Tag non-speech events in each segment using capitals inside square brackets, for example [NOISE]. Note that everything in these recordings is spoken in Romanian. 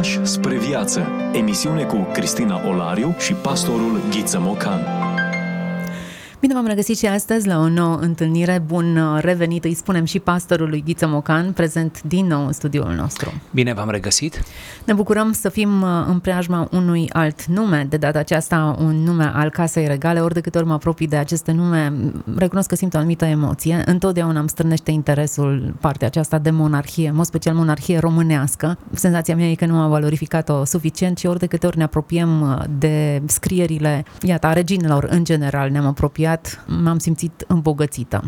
Pași spre viață. Emisiune cu Cristina Olariu și pastorul Ghiță Mocan. Bine v-am regăsit și astăzi la o nouă întâlnire. Bun revenit, îi spunem și pastorului Ghiță Mocan, prezent din nou în studioul nostru. Bine v-am regăsit! Ne bucurăm să fim uh, în preajma unui alt nume, de data aceasta un nume al Casei Regale. Ori de câte ori mă apropii de aceste nume, recunosc că simt o anumită emoție. Întotdeauna îmi strânește interesul partea aceasta de monarhie, în mod special monarhie românească. Senzația mea e că nu am valorificat-o suficient și ori de câte ori ne apropiem uh, de scrierile, iată, a reginelor în general, ne-am apropiat, m-am simțit îmbogățită.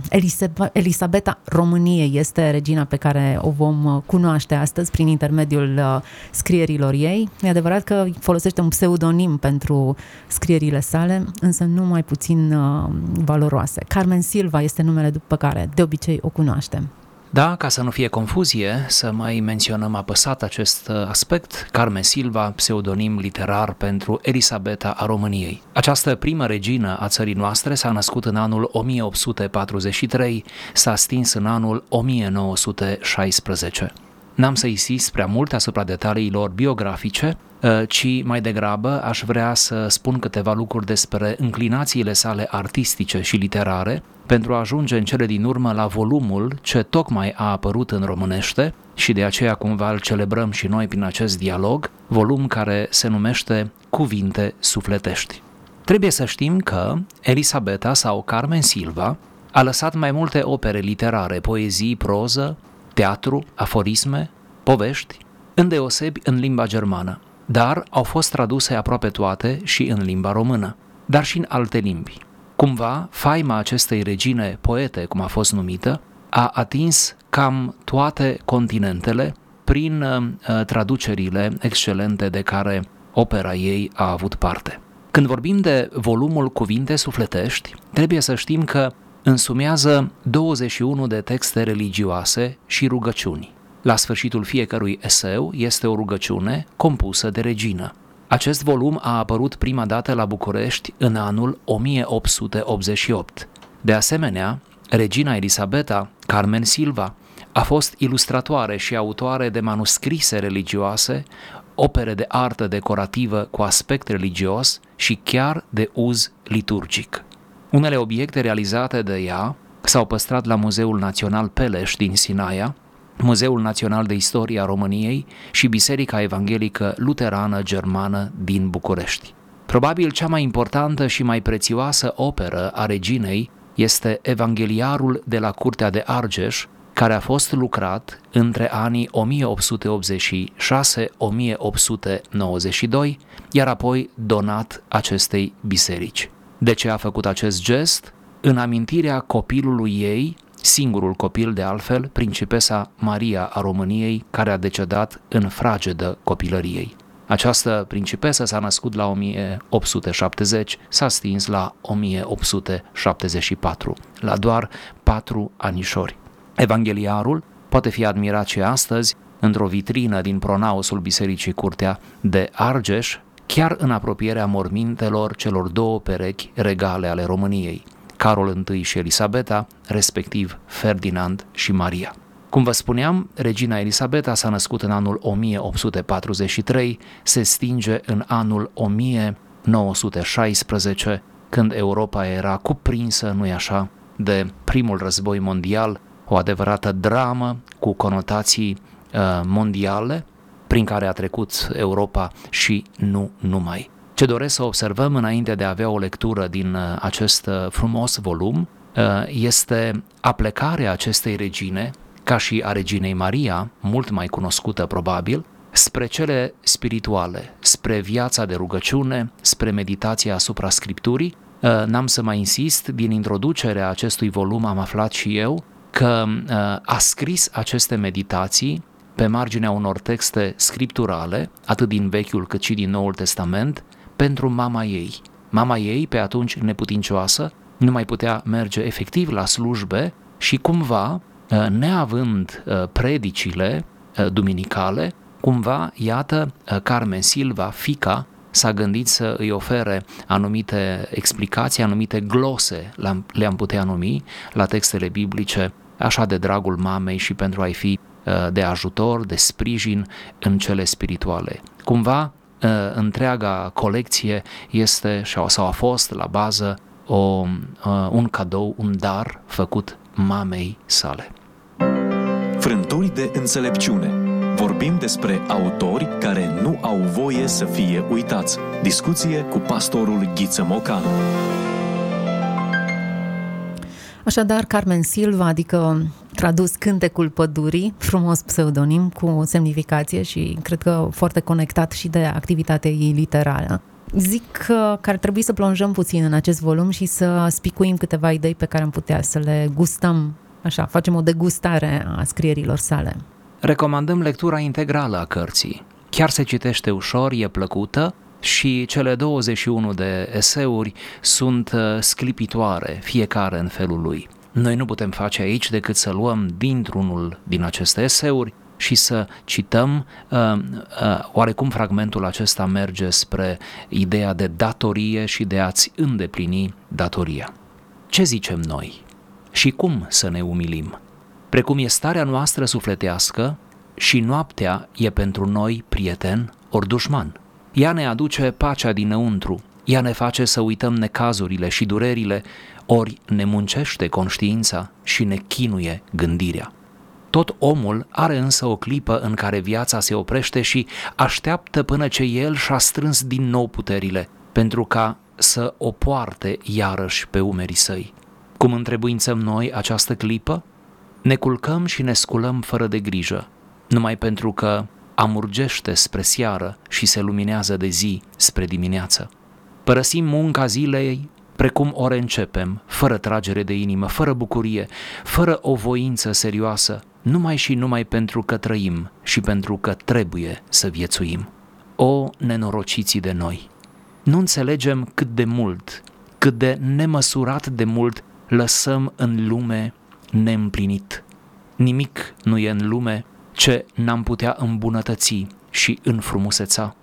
Elisabeta României este regina pe care o vom uh, cunoaște astăzi prin intermediul scrierilor ei. E adevărat că folosește un pseudonim pentru scrierile sale, însă nu mai puțin uh, valoroase. Carmen Silva este numele după care de obicei o cunoaștem. Da, ca să nu fie confuzie, să mai menționăm apăsat acest uh, aspect, Carmen Silva, pseudonim literar pentru Elisabeta a României. Această primă regină a țării noastre s-a născut în anul 1843, s-a stins în anul 1916. N-am să insist prea mult asupra detaliilor biografice, uh, ci mai degrabă aș vrea să spun câteva lucruri despre înclinațiile sale artistice și literare, pentru a ajunge în cele din urmă la volumul ce tocmai a apărut în românește și de aceea cumva îl celebrăm și noi prin acest dialog, volum care se numește Cuvinte sufletești. Trebuie să știm că Elisabeta sau Carmen Silva a lăsat mai multe opere literare, poezii, proză, teatru, aforisme, povești, îndeosebi în limba germană, dar au fost traduse aproape toate și în limba română, dar și în alte limbi. Cumva, faima acestei regine poete, cum a fost numită, a atins cam toate continentele prin uh, traducerile excelente de care opera ei a avut parte. Când vorbim de volumul Cuvinte sufletești, trebuie să știm că însumează 21 de texte religioase și rugăciuni. La sfârșitul fiecărui eseu este o rugăciune compusă de regină. Acest volum a apărut prima dată la București în anul 1888. De asemenea, regina Elisabeta Carmen Silva a fost ilustratoare și autoare de manuscrise religioase, opere de artă decorativă cu aspect religios și chiar de uz liturgic. Unele obiecte realizate de ea s-au păstrat la Muzeul Național Peleș din Sinaia, Muzeul Național de Istorie a României și Biserica Evanghelică Luterană Germană din București. Probabil cea mai importantă și mai prețioasă operă a reginei este Evangheliarul de la Curtea de Argeș, care a fost lucrat între anii 1886-1892, iar apoi donat acestei biserici. De ce a făcut acest gest? În amintirea copilului ei, singurul copil de altfel, principesa Maria a României, care a decedat în fragedă copilăriei. Această principesă s-a născut la 1870, s-a stins la 1874, la doar patru anișori. Evangheliarul poate fi admirat și astăzi într-o vitrină din pronausul Bisericii Curtea de Argeș, chiar în apropierea mormintelor celor două perechi regale ale României, Carol I și Elisabeta, respectiv Ferdinand și Maria. Cum vă spuneam, regina Elisabeta s-a născut în anul 1843, se stinge în anul 1916, când Europa era cuprinsă, nu-i așa, de primul război mondial, o adevărată dramă cu conotații uh, mondiale, prin care a trecut Europa și nu numai. Ce doresc să observăm înainte de a avea o lectură din uh, acest uh, frumos volum uh, este aplecarea acestei regine, ca și a reginei Maria, mult mai cunoscută probabil, spre cele spirituale, spre viața de rugăciune, spre meditația asupra Scripturii. N-am să mai insist, din introducerea acestui volum am aflat și eu că a scris aceste meditații pe marginea unor texte scripturale, atât din Vechiul cât și din Noul Testament, pentru mama ei. Mama ei, pe atunci neputincioasă, nu mai putea merge efectiv la slujbe și cumva, ă, neavând ă, predicile ă, duminicale, cumva, iată, Carmen Silva, fica, s-a gândit să îi ofere anumite explicații, anumite glose, le-am putea numi, la textele biblice, așa de dragul mamei și pentru a-i fi de ajutor, de sprijin în cele spirituale. Cumva, întreaga colecție este sau a fost la bază o, un cadou, un dar făcut mamei sale. Frânturi de înțelepciune Vorbim despre autori care nu au voie să fie uitați. Discuție cu pastorul Ghiță Mocan. Așadar, Carmen Silva, adică tradus Cântecul Pădurii, frumos pseudonim cu semnificație și cred că foarte conectat și de activitatea ei literară. Zic că, că ar trebui să plonjăm puțin în acest volum și să spicuim câteva idei pe care am putea să le gustăm, așa, facem o degustare a scrierilor sale. Recomandăm lectura integrală a cărții. Chiar se citește ușor, e plăcută și cele 21 de eseuri sunt uh, sclipitoare, fiecare în felul lui. Noi nu putem face aici decât să luăm dintr-unul din aceste eseuri și să cităm, uh, uh, oarecum fragmentul acesta merge spre ideea de datorie și de a-ți îndeplini datoria. Ce zicem noi? Și cum să ne umilim? Precum e starea noastră sufletească și noaptea e pentru noi prieten ori dușman. Ea ne aduce pacea dinăuntru, ea ne face să uităm necazurile și durerile, ori ne muncește conștiința și ne chinuie gândirea. Tot omul are însă o clipă în care viața se oprește și așteaptă până ce el și-a strâns din nou puterile, pentru ca să o poarte iarăși pe umerii săi. Cum întrebuințăm noi această clipă? Ne culcăm și ne sculăm fără de grijă, numai pentru că amurgește spre seară și se luminează de zi spre dimineață. Părăsim munca zilei precum ore începem, fără tragere de inimă, fără bucurie, fără o voință serioasă, numai și numai pentru că trăim și pentru că trebuie să viețuim. O nenorociții de noi! Nu înțelegem cât de mult, cât de nemăsurat de mult lăsăm în lume neîmplinit. Nimic nu e în lume ce n-am putea îmbunătăți și înfrumuseța.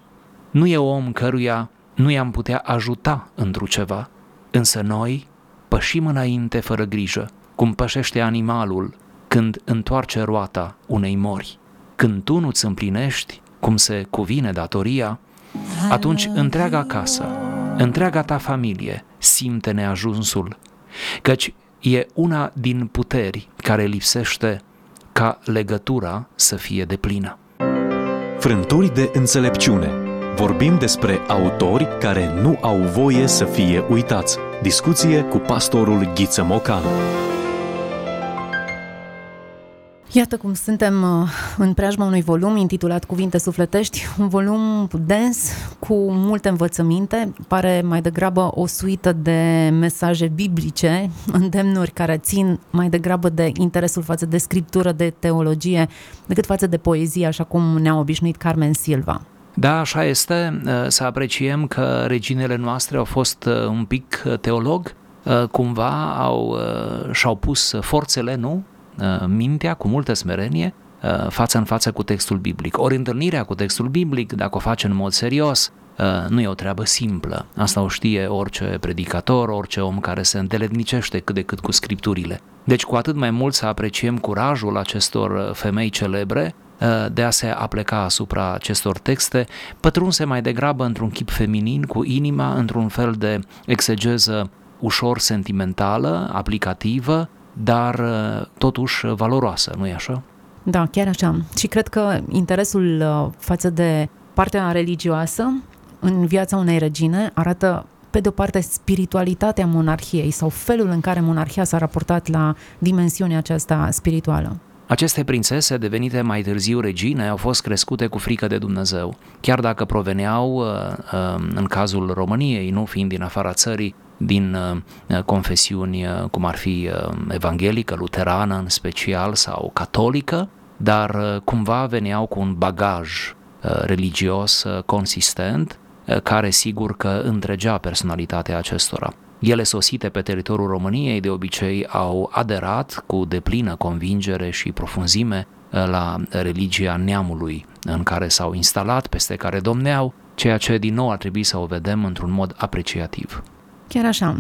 Nu e om căruia nu i-am putea ajuta într ceva, însă noi pășim înainte fără grijă, cum pășește animalul când întoarce roata unei mori. Când tu nu-ți împlinești, cum se cuvine datoria, atunci întreaga casă, întreaga ta familie simte neajunsul, căci e una din puteri care lipsește ca legătura să fie deplină. Frânturi de înțelepciune. Vorbim despre autori care nu au voie să fie uitați. Discuție cu pastorul Ghiță Mocan. Iată cum suntem uh, în preajma unui volum intitulat Cuvinte sufletești, un volum dens cu multe învățăminte, pare mai degrabă o suită de mesaje biblice, [LAUGHS] îndemnuri care țin mai degrabă de interesul față de scriptură, de teologie, decât față de poezie, așa cum ne-a obișnuit Carmen Silva. Da, așa este. Uh, să apreciem că reginele noastre au fost uh, un pic teolog, cumva au, și-au pus forțele, nu? Uh, mintea cu multă smerenie uh, față în față cu textul biblic. Ori întâlnirea cu textul biblic, dacă o face în mod serios, uh, nu e o treabă simplă. Asta o știe orice predicator, orice om care se îndeletnicește cât de cât cu scripturile. Deci cu atât mai mult să apreciem curajul acestor femei celebre de a se apleca asupra acestor texte, pătrunse mai degrabă într-un chip feminin, cu inima într-un fel de exegeză ușor sentimentală, aplicativă, dar uh, totuși valoroasă, nu-i așa? Da, chiar așa. Și cred că interesul uh, față de partea religioasă în viața unei regine arată pe de o parte spiritualitatea monarhiei sau felul în care monarhia s-a raportat la dimensiunea aceasta spirituală. Aceste prințese, devenite mai târziu regine, au fost crescute cu frică de Dumnezeu, chiar dacă proveneau, uh, în cazul României, nu fiind din afara țării, din uh, confesiuni uh, cum ar fi uh, evanghelică, luterană în special sau catolică, dar cumva veneau cu un bagaj religios consistent care sigur că întregea personalitatea acestora. Ele sosite pe teritoriul României de obicei au aderat cu deplină convingere și profunzime la religia neamului în care s-au instalat, peste care domneau, ceea ce din nou ar trebui să o vedem într-un mod apreciativ. Chiar așa.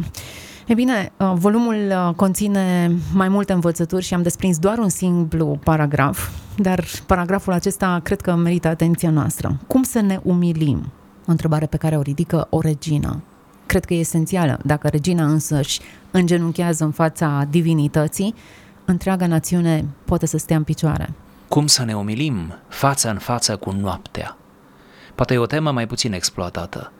E bine, uh, volumul uh, conține mai multe învățături și am desprins doar un simplu paragraf dar paragraful acesta cred că merită atenția noastră. Cum să ne umilim? O întrebare pe care o ridică o regină. Cred că e esențială. Dacă regina însăși îngenunchează în fața divinității, întreaga națiune poate să stea în picioare. Cum să ne umilim față în față cu noaptea? Poate e o temă mai puțin exploatată.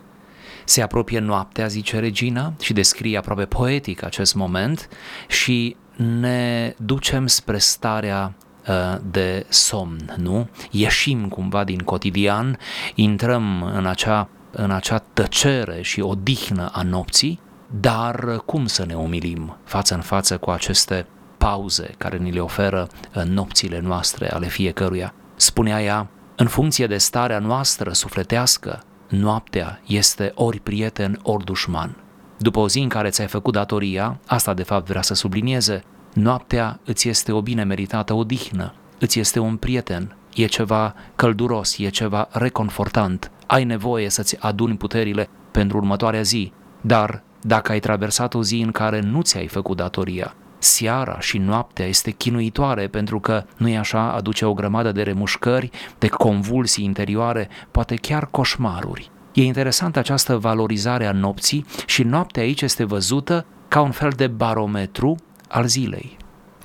Se apropie noaptea, zice regina, și descrie aproape poetic acest moment și ne ducem spre starea uh, de somn, nu? Ieșim cumva din cotidian, intrăm în acea, în acea tăcere și odihnă a nopții, dar cum să ne umilim față în față cu aceste pauze care ni le oferă în uh, nopțile noastre ale fiecăruia? Spunea ea, în funcție de starea noastră sufletească, noaptea este ori prieten, ori dușman. După o zi în care ți-ai făcut datoria, asta de fapt vrea să sublinieze, noaptea îți este o bine meritată odihnă, îți este un prieten, e ceva călduros, e ceva reconfortant, ai nevoie să-ți aduni puterile pentru următoarea zi, dar dacă ai traversat o zi în care nu ți-ai făcut datoria, seara și noaptea este chinuitoare pentru că, nu e așa, aduce o grămadă de remușcări, de convulsii interioare, poate chiar coșmaruri. E interesantă această valorizare a nopții și noaptea aici este văzută ca un fel de barometru al zilei.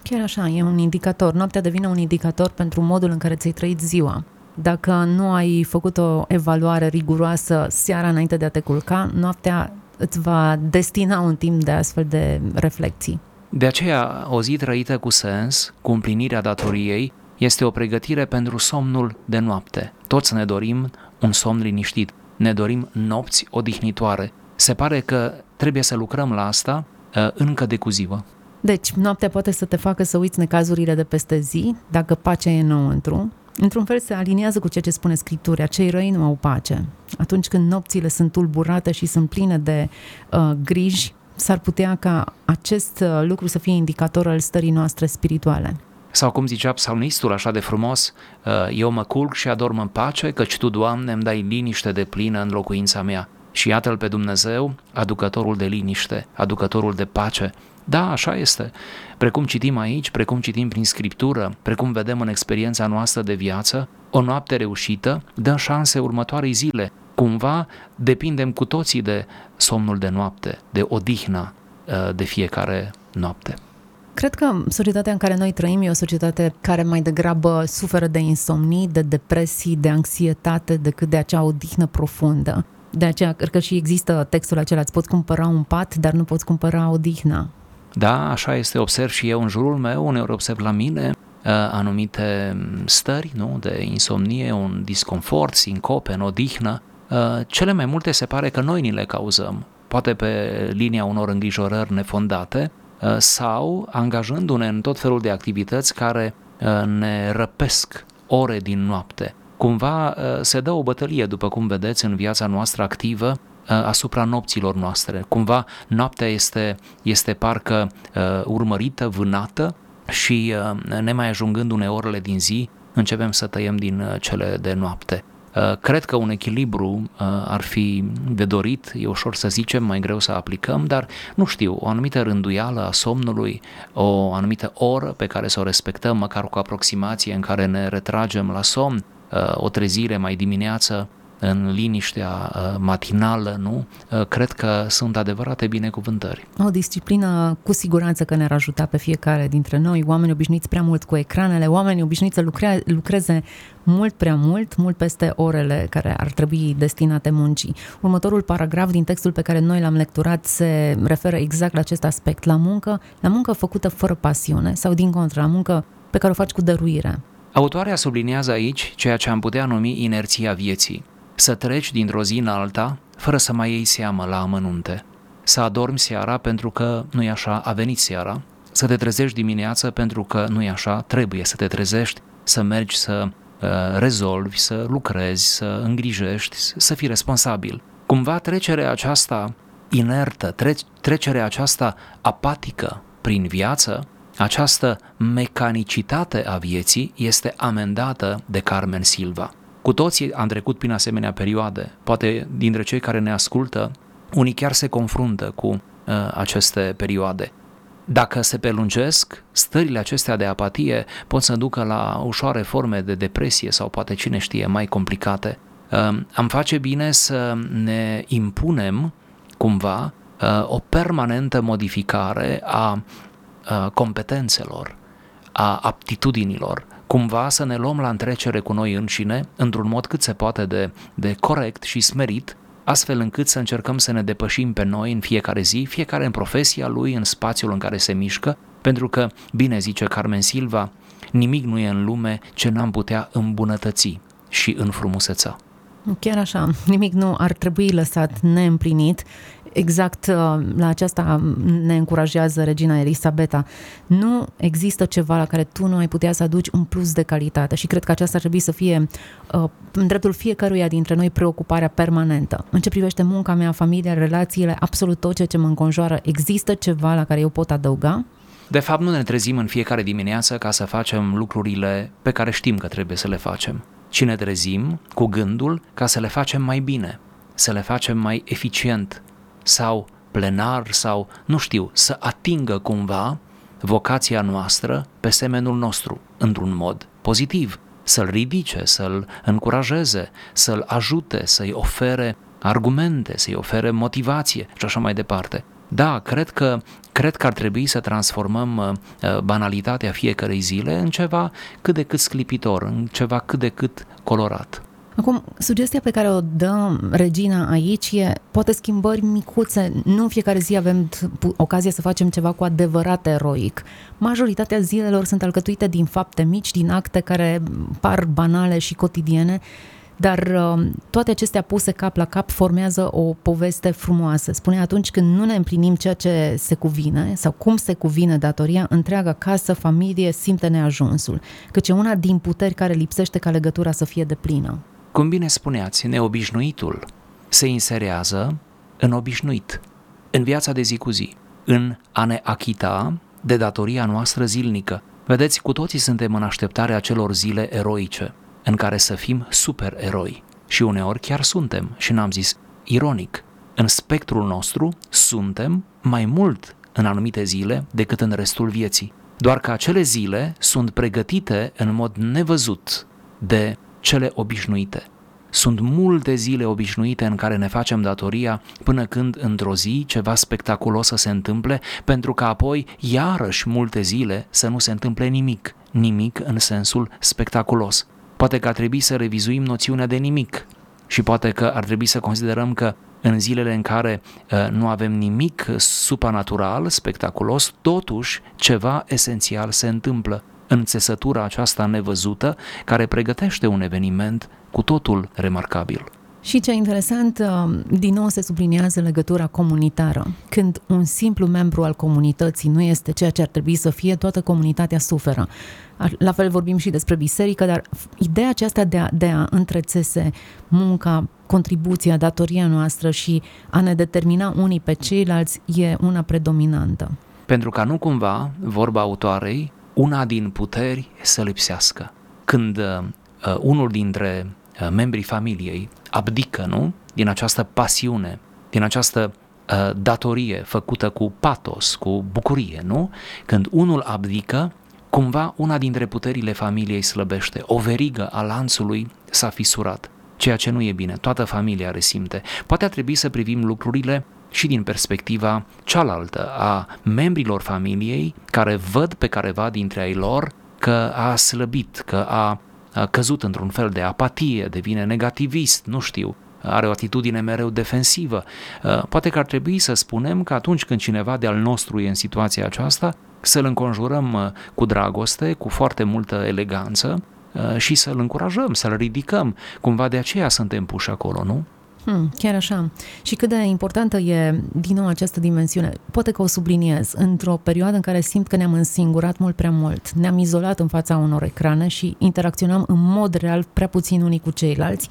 Chiar așa, e un indicator. Noaptea devine un indicator pentru modul în care ți-ai trăit ziua. Dacă nu ai făcut o evaluare riguroasă seara înainte de a te culca, noaptea îți va destina un timp de astfel de reflexii. De aceea, o zi trăită cu sens, cu împlinirea datoriei, este o pregătire pentru somnul de noapte. Toți ne dorim un somn liniștit, ne dorim nopți odihnitoare. Se pare că trebuie să lucrăm la asta uh, încă de cu ziua. Deci, noaptea poate să te facă să uiți necazurile de peste zi, dacă pacea e înăuntru. Într-un fel se aliniază cu ceea ce spune Scriptura, cei răi nu au pace. Atunci când nopțile sunt tulburate și sunt pline de uh, griji, s-ar putea ca acest uh, lucru să fie indicator al stării noastre spirituale. Sau cum zicea psalmistul așa de frumos, uh, eu mă culc și adorm în pace, căci Tu, Doamne, îmi dai liniște de plină în locuința mea. Și iată-L pe Dumnezeu, aducătorul de liniște, aducătorul de pace. Da, așa este. Precum citim aici, precum citim prin scriptură, precum vedem în experiența noastră de viață, o noapte reușită dă șanse următoarei zile. Cumva depindem cu toții de somnul de noapte, de odihna uh, de fiecare noapte. Cred că societatea în care noi trăim e o societate care mai degrabă suferă de insomnii, de depresii, de anxietate, decât de acea odihnă profundă. De aceea, cred că și există textul acela, îți poți cumpăra un pat, dar nu poți cumpăra odihna. Da, așa este, observ și eu în jurul meu, uneori observ la mine uh, anumite stări nu? de insomnie, un disconfort, sincope, în odihnă. Uh, cele mai multe se pare că noi ni le cauzăm, poate pe linia unor îngrijorări nefondate uh, sau angajându-ne în tot felul de activități care ne răpesc ore din noapte. Cumva se dă o bătălie, după cum vedeți, în viața noastră activă, Uh, asupra nopților noastre. Cumva noaptea este, este parcă uh, urmărită, vânată și uh, nemai ajungând uneori din zi, începem să tăiem din cele de noapte. Cred că un echilibru ar fi de dorit, e ușor să zicem, mai greu să aplicăm, dar nu știu, o anumită rânduială a somnului, o anumită oră pe care să o respectăm, măcar cu aproximație în care ne retragem la somn, o trezire mai dimineață, în liniștea uh, matinală, nu? Uh, cred că sunt adevărate binecuvântări. O disciplină cu siguranță că ne-ar ajuta pe fiecare dintre noi, oameni obișnuiți prea mult cu ecranele, oameni obișnuiți să lucre, lucreze mult prea mult, mult peste orele care ar trebui destinate muncii. Următorul paragraf din textul pe care noi l-am lecturat se referă exact la acest aspect, la muncă, la muncă făcută fără pasiune sau din contră, la muncă pe care o faci cu dăruire. Autoarea subliniază aici ceea ce am putea numi inerția vieții să treci dintr-o zi în alta fără să mai iei seamă la amănunte, să adormi seara pentru că nu-i așa, a venit seara, să te trezești dimineața pentru că nu-i așa, trebuie să te trezești, să mergi să uh, rezolvi, să lucrezi, să îngrijești, să fii responsabil. Cumva trecerea aceasta inertă, tre- trecerea aceasta apatică prin viață, această mecanicitate a vieții este amendată de Carmen Silva. Cu toții am trecut prin asemenea perioade. Poate dintre cei care ne ascultă, unii chiar se confruntă cu uh, aceste perioade. dacă se pelungesc, stările acestea de apatie pot să ducă la ușoare forme de depresie sau poate cine știe mai complicate. Um, am face bine să ne impunem cumva uh, o permanentă modificare a uh, competențelor, a aptitudinilor, cumva să ne luăm la întrecere cu noi înșine, într-un mod cât se poate de, de corect și smerit, astfel încât să încercăm să ne depășim pe noi în fiecare zi, fiecare în profesia lui, în spațiul în care se mișcă, pentru că, bine zice Carmen Silva, nimic nu e în lume ce n-am putea îmbunătăți și înfrumuseța. Chiar așa, nimic nu ar trebui lăsat neîmplinit. Exact uh, la aceasta ne încurajează regina Elisabeta. Nu există ceva la care tu nu ai putea să aduci un plus de calitate și cred că aceasta ar trebui să fie uh, în dreptul fiecăruia dintre noi preocuparea permanentă. În ce privește munca mea, familia, relațiile, absolut tot ceea ce mă înconjoară, există ceva la care eu pot adăuga? De fapt, nu ne trezim în fiecare dimineață ca să facem lucrurile pe care știm că trebuie să le facem ci ne trezim cu gândul ca să le facem mai bine, să le facem mai eficient sau plenar sau, nu știu, să atingă cumva vocația noastră pe semenul nostru, într-un mod pozitiv, să-l ridice, să-l încurajeze, să-l ajute, să-i ofere argumente, să-i ofere motivație și așa mai departe. Da, cred că, cred că ar trebui să transformăm uh, uh, banalitatea fiecărei zile în ceva cât de cât sclipitor, în ceva cât de cât colorat. Acum, sugestia pe care o dă regina aici e poate schimbări micuțe. Nu în fiecare zi avem ocazia să facem ceva cu adevărat eroic. Majoritatea zilelor sunt alcătuite din fapte mici, din acte care par banale și cotidiene, dar uh, toate acestea puse cap la cap formează o poveste frumoasă. Spune atunci când nu ne împlinim ceea ce se cuvine sau cum se cuvine datoria, întreaga casă, familie simte neajunsul, căci e una din puteri care lipsește ca legătura să fie de plină. Cum bine spuneați, neobișnuitul se inserează în obișnuit, în viața de zi cu zi, în a ne achita de datoria noastră zilnică. Vedeți, cu toții suntem în așteptarea celor zile eroice, în care să fim supereroi. Și uneori chiar suntem, și n-am zis ironic, în spectrul nostru suntem mai mult în anumite zile decât în restul vieții. Doar că acele zile sunt pregătite în mod nevăzut de cele obișnuite. Sunt multe zile obișnuite în care ne facem datoria până când într-o zi ceva spectaculos să se întâmple, pentru că apoi iarăși multe zile să nu se întâmple nimic, nimic în sensul spectaculos. Poate că ar trebui să revizuim noțiunea de nimic. Și poate că ar trebui să considerăm că în zilele în care uh, nu avem nimic supranatural, spectaculos, totuși ceva esențial se întâmplă. În țesătura aceasta nevăzută care pregătește un eveniment cu totul remarcabil. Și ce interesant, uh, din nou se subliniază legătura comunitară. Când un simplu membru al comunității nu este ceea ce ar trebui să fie, toată comunitatea suferă. La fel vorbim și despre biserică, dar ideea aceasta de a, de a întrețese munca, contribuția, datoria noastră și a ne determina unii pe ceilalți e una predominantă. Pentru ca nu cumva, vorba autoarei, una din puteri să lipsească. Când uh, uh unul dintre uh, membrii familiei abdică, nu? Din această pasiune, din această uh, datorie făcută cu patos, cu bucurie, nu? Când unul abdică, cumva una dintre puterile familiei slăbește, o verigă a lanțului s-a fisurat, ceea ce nu e bine, toată familia resimte. Poate ar trebui să privim lucrurile și din perspectiva cealaltă a membrilor familiei care văd pe careva dintre ai lor că a slăbit, că a căzut într-un fel de apatie, devine negativist, nu știu, are o atitudine mereu defensivă. Poate că ar trebui să spunem că atunci când cineva de-al nostru e în situația aceasta, să-l înconjurăm cu dragoste, cu foarte multă eleganță și să-l încurajăm, să-l ridicăm. Cumva de aceea suntem puși acolo, nu? Hmm, chiar așa. Și cât de importantă e, din nou, această dimensiune. Poate că o subliniez într-o perioadă în care simt că ne-am însingurat mult prea mult, ne-am izolat în fața unor ecrane și interacționăm în mod real prea puțin unii cu ceilalți,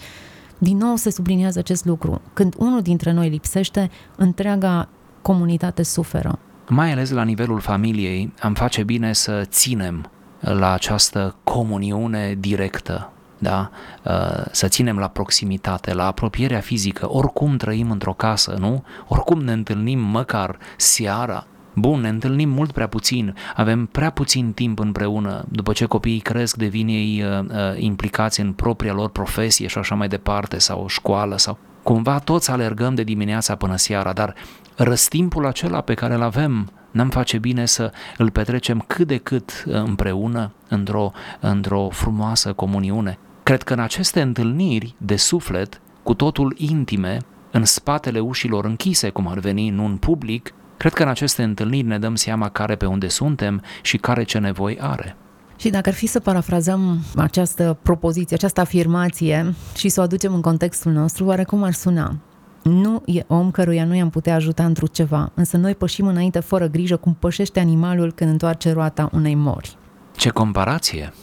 din nou se subliniază acest lucru. Când unul dintre noi lipsește, întreaga comunitate suferă. Mai ales la nivelul familiei, am face bine să ținem la această comuniune directă da? Uh, să ținem la proximitate, la apropierea fizică, oricum trăim într-o casă, nu? Oricum ne întâlnim măcar seara, Bun, ne întâlnim mult prea puțin, avem prea puțin timp împreună, după ce copiii cresc, devin ei uh, uh, implicați în propria lor profesie și așa mai departe, sau o școală, sau cumva toți alergăm de dimineața până seara, dar răstimpul acela pe care îl avem, n-am face bine să îl petrecem cât de cât uh, împreună, într-o, într-o frumoasă comuniune. Cred că în aceste întâlniri de suflet, cu totul intime, în spatele ușilor închise, cum ar veni, nu în public, cred că în aceste întâlniri ne dăm seama care pe unde suntem și care ce nevoi are. Și dacă ar fi să parafrazăm această propoziție, această afirmație și să o aducem în contextul nostru, oare cum ar suna? Nu e om căruia nu i-am putea ajuta într ceva, însă noi pășim înainte fără grijă cum pășește animalul când întoarce roata unei mori. Ce comparație!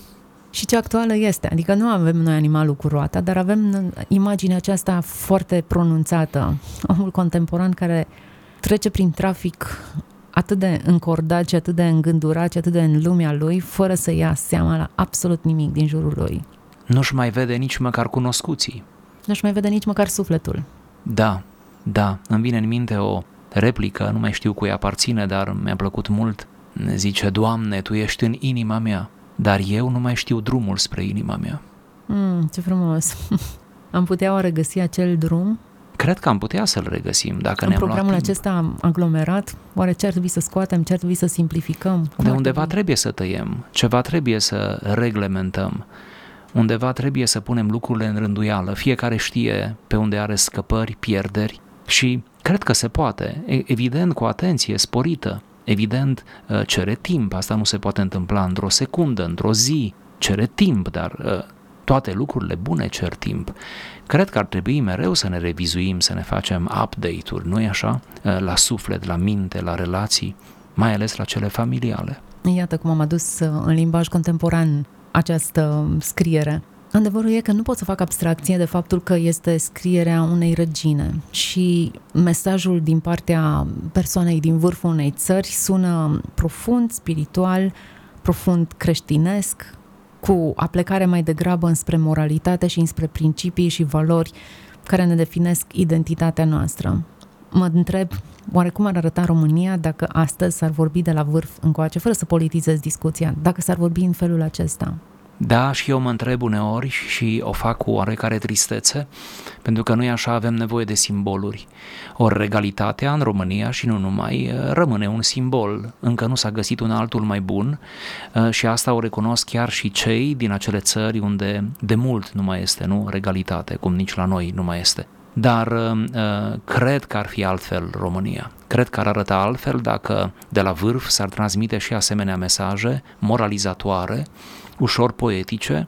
Și ce actuală este, adică nu avem noi animalul cu roata, dar avem imaginea aceasta foarte pronunțată, omul contemporan care trece prin trafic atât de încordat și atât de îngândurat și atât de în lumea lui, fără să ia seama la absolut nimic din jurul lui. Nu-și mai vede nici măcar cunoscuții. Nu-și mai vede nici măcar sufletul. Da, da, îmi vine în minte o replică, nu mai știu cui aparține, dar mi-a plăcut mult. Zice, Doamne, Tu ești în inima mea, dar eu nu mai știu drumul spre inima mea. Mm, ce frumos! [LAUGHS] Am putea oare găsi acel drum? Cred că am putea să-l regăsim dacă în ne-am programul luat timp. acesta aglomerat, oare ce ar trebui să scoatem, ce ar trebui să simplificăm? Cum De ar undeva trebui? trebuie să tăiem, ceva trebuie să reglementăm, undeva trebuie să punem lucrurile în rânduială, fiecare știe pe unde are scăpări, pierderi și cred că se poate, E- evident cu atenție sporită, evident uh, cere timp, asta nu se poate întâmpla într-o secundă, într-o zi, cere timp, dar uh, toate lucrurile bune cer timp. Cred că ar trebui mereu să ne revizuim, să ne facem update-uri, nu-i așa? Uh, La suflet, la minte, la relații, mai ales la cele familiale. Iată cum am adus uh, în limbaj contemporan această scriere. Adevărul e că nu pot să fac abstracție de faptul că este scrierea unei regine și mesajul din partea persoanei din vârful unei țări sună profund, spiritual, profund creștinesc, cu aplecare mai degrabă înspre moralitate și înspre principii și valori care ne definesc identitatea noastră. Mă întreb, oare cum ar arăta România dacă astăzi s-ar vorbi de la vârf încoace, fără să politizez discuția, dacă s-ar vorbi în felul acesta? Da, și eu mă întreb uneori și o fac cu oarecare tristețe, pentru că noi așa avem nevoie de simboluri. Ori regalitatea în România și nu numai rămâne un simbol, încă nu s-a găsit un altul mai bun și asta o recunosc chiar și cei din acele țări unde de mult nu mai este, nu, regalitate, cum nici la noi nu mai este. Dar uh, cred că ar fi altfel România. Cred că ar arăta altfel dacă de la vârf s-ar transmite și asemenea mesaje moralizatoare, ușor poetice,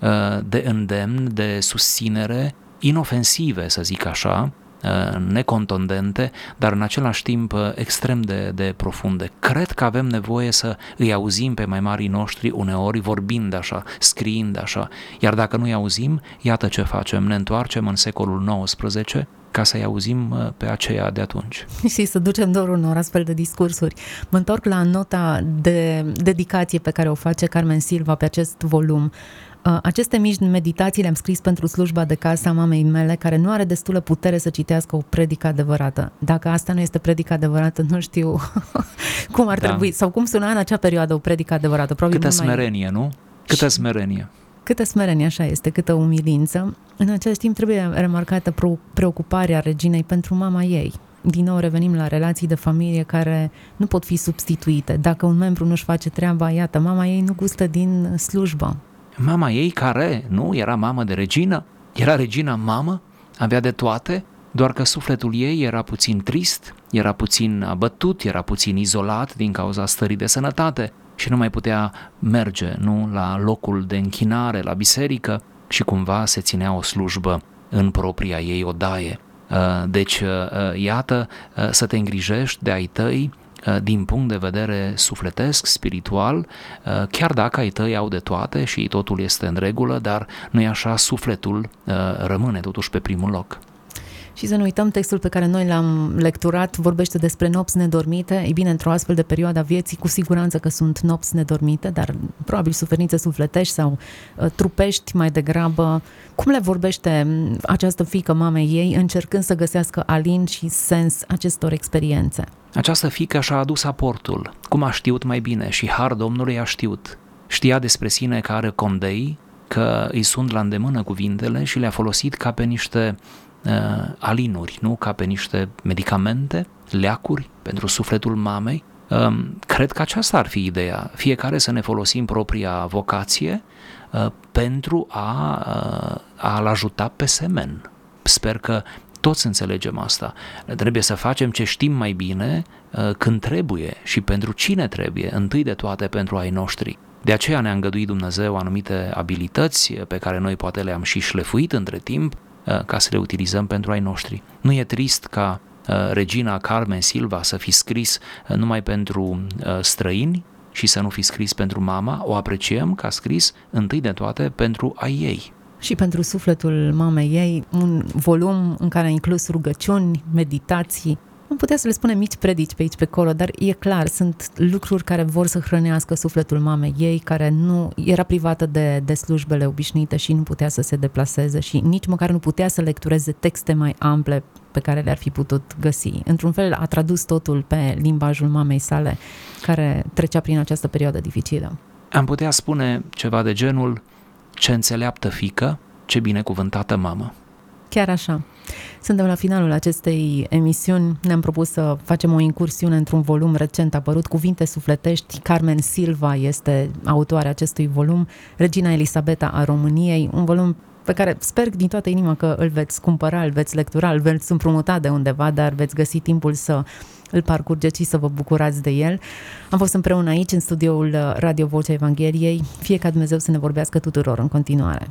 uh, de îndemn, de susținere, inofensive, să zic așa, uh, necontondente, dar în același timp uh, extrem de, de profunde. Cred că avem nevoie să îi auzim pe mai marii noștri uneori vorbind așa, scriind așa, iar dacă nu îi auzim, iată ce facem, ne întoarcem în secolul XIX ca să-i auzim uh, pe aceea de atunci. și să ducem doar unor astfel de discursuri. Mă întorc la nota de dedicație pe care o face Carmen Silva pe acest volum. Uh, Aceste mici meditații le-am scris pentru slujba de casă a mamei mele, care nu are destulă putere să citească o predică adevărată. Dacă asta nu este predică adevărată, nu știu [LAUGHS] cum ar Da. trebui, sau cum suna în acea perioadă o predică adevărată. Probabil Câtă mult mai- smerenie, nu? Câtă smerenie. Câtă smerenie, așa este, câtă umilință. În același timp trebuie remarcată pro- preocuparea reginei pentru mama ei. Din nou revenim la relații de familie care nu pot fi substituite. Dacă un membru nu-și face treaba, iată, mama ei nu gustă din slujbă. Mama ei care, nu, era mamă de regină, era regina mamă, avea de toate, doar că sufletul ei era puțin trist, era puțin abătut, era puțin izolat din cauza stării de sănătate și nu mai putea merge, nu, la locul de închinare, la biserică și cumva se ținea o slujbă în propria ei odaie. Uh, Deci, uh, iată, uh, să te îngrijești de ai tăi uh, din punct de vedere sufletesc, spiritual, uh, chiar dacă ai tăi au de toate și totul este în regulă, dar nu e așa, sufletul uh, rămâne totuși pe primul loc. Și să nu uităm, textul pe care noi l-am lecturat vorbește despre nopți nedormite. Ei bine, într-o astfel de perioadă a vieții, cu siguranță că sunt nopți nedormite, dar probabil suferințe sufletești sau uh, trupești mai degrabă. Cum le vorbește această fică mamei ei, încercând să găsească alin și sens acestor experiențe? Această fică și-a adus aportul, cum a știut mai bine și har Domnului a știut. Știa despre sine că are condei, că îi sunt la îndemână cuvintele și le-a folosit ca pe niște uh, alinuri, nu ca pe niște medicamente, leacuri pentru sufletul mamei. Um, cred că aceasta ar fi ideea. Fiecare să ne folosim propria vocație uh, pentru a, uh, a-l ajuta pe semen. Sper că toți înțelegem asta. Trebuie să facem ce știm mai bine uh, când trebuie și pentru cine trebuie, întâi de toate pentru ai noștri. De aceea ne-a îngăduit Dumnezeu anumite abilități pe care noi poate le-am și șlefuit între timp uh, ca să le utilizăm pentru ai noștri. Nu e trist ca uh, regina Carmen Silva să fi scris uh, numai pentru străini și să nu fi scris pentru mama, o apreciem ca scris întâi de toate pentru ai ei. Și pentru sufletul mamei ei, un volum în care a inclus rugăciuni, meditații, am putea să le spunem mici predici pe aici, pe acolo, dar e clar, sunt lucruri care vor să hrănească sufletul mamei ei, care nu era privată de, de slujbele obișnuite și nu putea să se deplaseze și nici măcar nu putea să lectureze texte mai ample pe care le-ar fi putut găsi. Într-un fel a tradus totul pe limbajul mamei sale, care trecea prin această perioadă dificilă. Am putea spune ceva de genul, ce înțeleaptă fică, ce binecuvântată mamă. Chiar așa. Suntem la finalul acestei emisiuni. Ne-am propus să facem o incursiune într-un volum recent apărut, Cuvinte sufletești. Carmen Silva este autoarea acestui volum, Regina Elisabeta a României, un volum pe care sper din toată inima că îl veți cumpăra, îl veți lectura, îl veți împrumuta de undeva, dar veți găsi timpul să îl parcurgeți și să vă bucurați de el. Am fost împreună aici, în studioul Radio Vocea Evangheliei. Fie ca Dumnezeu să ne vorbească tuturor în continuare.